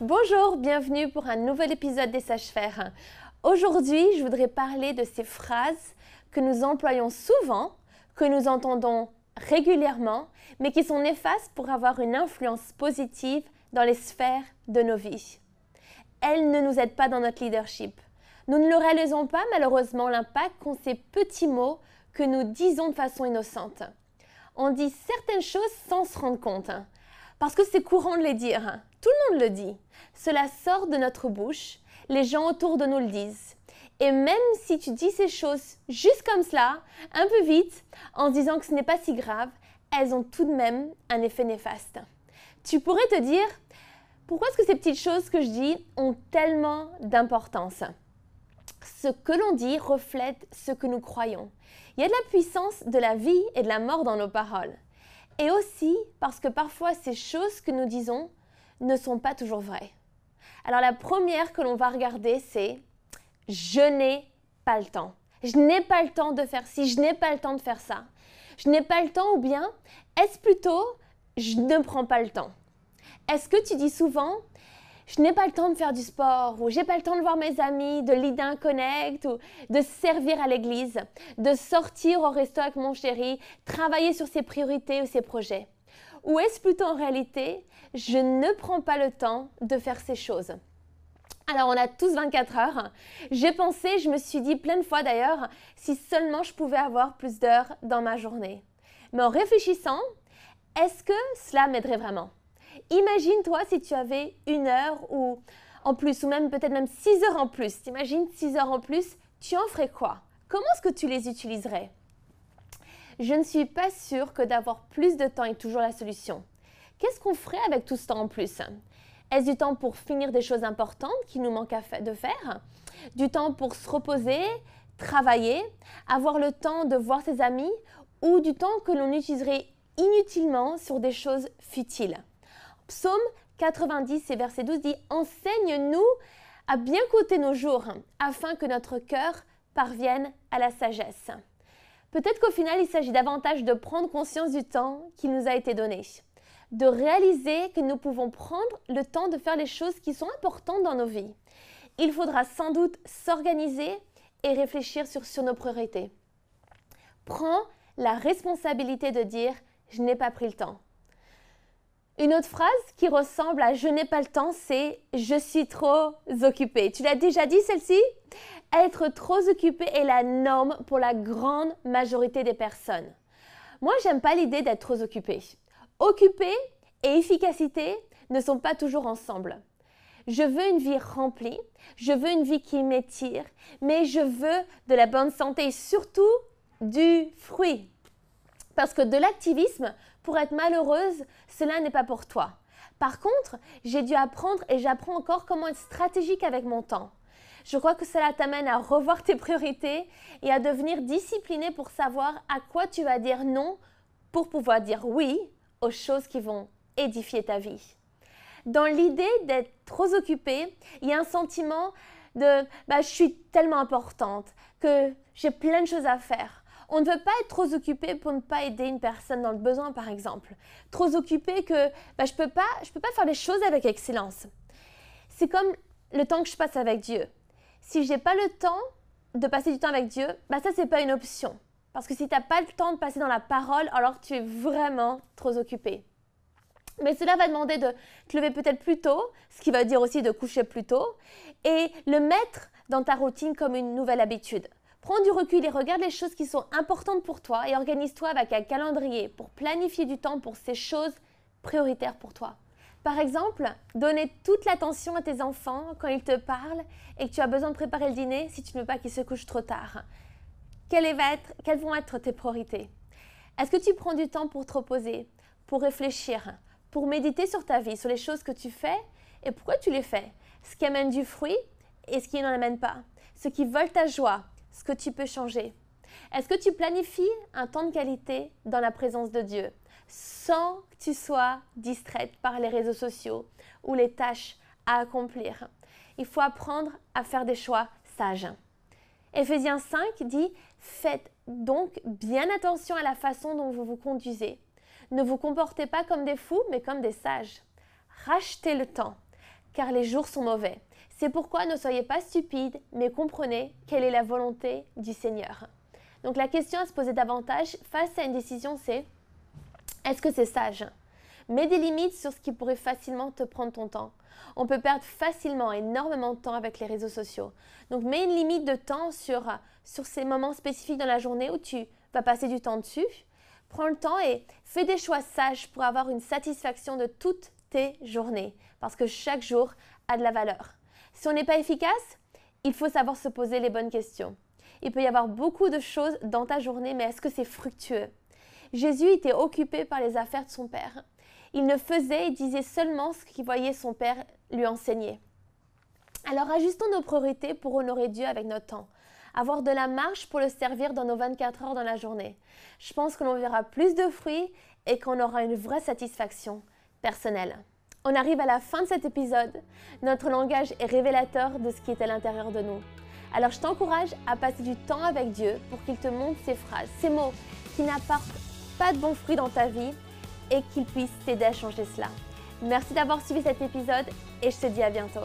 Bonjour, bienvenue pour un nouvel épisode des Sages-Faire. Aujourd'hui, je voudrais parler de ces phrases que nous employons souvent, que nous entendons régulièrement, mais qui sont néfastes pour avoir une influence positive dans les sphères de nos vies. Elles ne nous aident pas dans notre leadership. Nous ne le réalisons pas malheureusement l'impact qu'ont ces petits mots que nous disons de façon innocente. On dit certaines choses sans se rendre compte, parce que c'est courant de les dire. Tout le monde le dit. Cela sort de notre bouche, les gens autour de nous le disent. Et même si tu dis ces choses juste comme cela, un peu vite, en disant que ce n'est pas si grave, elles ont tout de même un effet néfaste. Tu pourrais te dire, pourquoi est-ce que ces petites choses que je dis ont tellement d'importance? Ce que l'on dit reflète ce que nous croyons. Il y a de la puissance de la vie et de la mort dans nos paroles. Et aussi parce que parfois ces choses que nous disons ne sont pas toujours vraies. Alors la première que l'on va regarder, c'est je n'ai pas le temps. Je n'ai pas le temps de faire ci, je n'ai pas le temps de faire ça. Je n'ai pas le temps ou bien est-ce plutôt je ne prends pas le temps? Est-ce que tu dis souvent je n'ai pas le temps de faire du sport ou j'ai pas le temps de voir mes amis, de un connect ou de servir à l'église, de sortir au resto avec mon chéri, travailler sur ses priorités ou ses projets? Ou est-ce plutôt en réalité je ne prends pas le temps de faire ces choses? Alors, on a tous 24 heures. J'ai pensé, je me suis dit plein de fois d'ailleurs, si seulement je pouvais avoir plus d'heures dans ma journée. Mais en réfléchissant, est-ce que cela m'aiderait vraiment? Imagine-toi si tu avais une heure ou en plus, ou même peut-être même 6 heures en plus. T'imagines 6 heures en plus, tu en ferais quoi? Comment est-ce que tu les utiliserais? Je ne suis pas sûre que d'avoir plus de temps est toujours la solution. Qu'est-ce qu'on ferait avec tout ce temps en plus? Est-ce du temps pour finir des choses importantes qui nous manquent de faire? Du temps pour se reposer, travailler, avoir le temps de voir ses amis ou du temps que l'on utiliserait inutilement sur des choses futiles? Psaume 90 et verset 12 dit Enseigne-nous à bien coter nos jours afin que notre cœur parvienne à la sagesse. Peut-être qu'au final, il s'agit davantage de prendre conscience du temps qui nous a été donné de réaliser que nous pouvons prendre le temps de faire les choses qui sont importantes dans nos vies. Il faudra sans doute s'organiser et réfléchir sur, nos priorités. Prends la responsabilité de dire je n'ai pas pris le temps. Une autre phrase qui ressemble à je n'ai pas le temps, c'est je suis trop occupé. Tu l'as déjà dit celle-ci? Être trop occupé est la norme pour la grande majorité des personnes. Moi, j'aime pas l'idée d'être trop occupé. Occupé et efficacité ne sont pas toujours ensemble. Je veux une vie remplie, je veux une vie qui m'étire, mais je veux de la bonne santé et surtout du fruit. Parce que de l'activisme, pour être malheureuse, cela n'est pas pour toi. Par contre, j'ai dû apprendre et j'apprends encore comment être stratégique avec mon temps. Je crois que cela t'amène à revoir tes priorités et à devenir discipliné pour savoir à quoi tu vas dire non pour pouvoir dire oui aux choses qui vont édifier ta vie. Dans l'idée d'être trop occupée, il y a un sentiment de bah, je suis tellement importante que j'ai plein de choses à faire. On ne veut pas être trop occupé pour ne pas aider une personne dans le besoin, par exemple. Trop occupé que bah, je ne peux, pas, peux pas faire les choses avec excellence. C'est comme le temps que je passe avec Dieu. Si je n'ai pas le temps de passer du temps avec Dieu, bah, ça, ce n'est pas une option. Parce que si tu n'as pas le temps de passer dans la parole, alors tu es vraiment trop occupé. Mais cela va demander de te lever peut-être plus tôt, ce qui va dire aussi de coucher plus tôt, et le mettre dans ta routine comme une nouvelle habitude. Prends du recul et regarde les choses qui sont importantes pour toi et organise-toi avec un calendrier pour planifier du temps pour ces choses prioritaires pour toi. Par exemple, donner toute l'attention à tes enfants quand ils te parlent et que tu as besoin de préparer le dîner si tu ne veux pas qu'ils se couchent trop tard. Quelles, vont être tes priorités? Est-ce que tu prends du temps pour te reposer, pour réfléchir, pour méditer sur ta vie, sur les choses que tu fais? Et pourquoi tu les fais? Ce qui amène du fruit et ce qui n'en amène pas. Ce qui vole ta joie, ce que tu peux changer. Est-ce que tu planifies un temps de qualité dans la présence de Dieu? Sans que tu sois distraite par les réseaux sociaux ou les tâches à accomplir Il faut apprendre à faire des choix sages. Éphésiens 5 dit Faites donc bien attention à la façon dont vous vous conduisez. Ne vous comportez pas comme des fous, mais comme des sages. Rachetez le temps, car les jours sont mauvais. C'est pourquoi ne soyez pas stupides, mais comprenez quelle est la volonté du Seigneur. Donc la question à se poser davantage face à une décision, c'est est-ce que c'est sage? Mets des limites sur ce qui pourrait facilement te prendre ton temps. On peut perdre facilement énormément de temps avec les réseaux sociaux. Donc mets une limite de temps sur, sur ces moments spécifiques dans la journée où tu vas passer du temps dessus. Prends le temps et fais des choix sages pour avoir une satisfaction de toutes tes journées. Parce que chaque jour a de la valeur. Si on n'est pas efficace, il faut savoir se poser les bonnes questions. Il peut y avoir beaucoup de choses dans ta journée, mais est-ce que c'est fructueux? Jésus était occupé par les affaires de son Père. Il ne faisait et disait seulement ce qu'il voyait son Père lui enseigner. Alors ajustons nos priorités pour honorer Dieu avec notre temps. Avoir de la marche pour le servir dans nos 24 heures dans la journée. Je pense que l'on verra plus de fruits et qu'on aura une vraie satisfaction personnelle. On arrive à la fin de cet épisode. Notre langage est révélateur de ce qui est à l'intérieur de nous. Alors je t'encourage à passer du temps avec Dieu pour qu'il te montre ces phrases, ces mots qui n'apportent pas de bons fruits dans ta vie et qu'il puisse t'aider à changer cela. Merci d'avoir suivi cet épisode et je te dis à bientôt.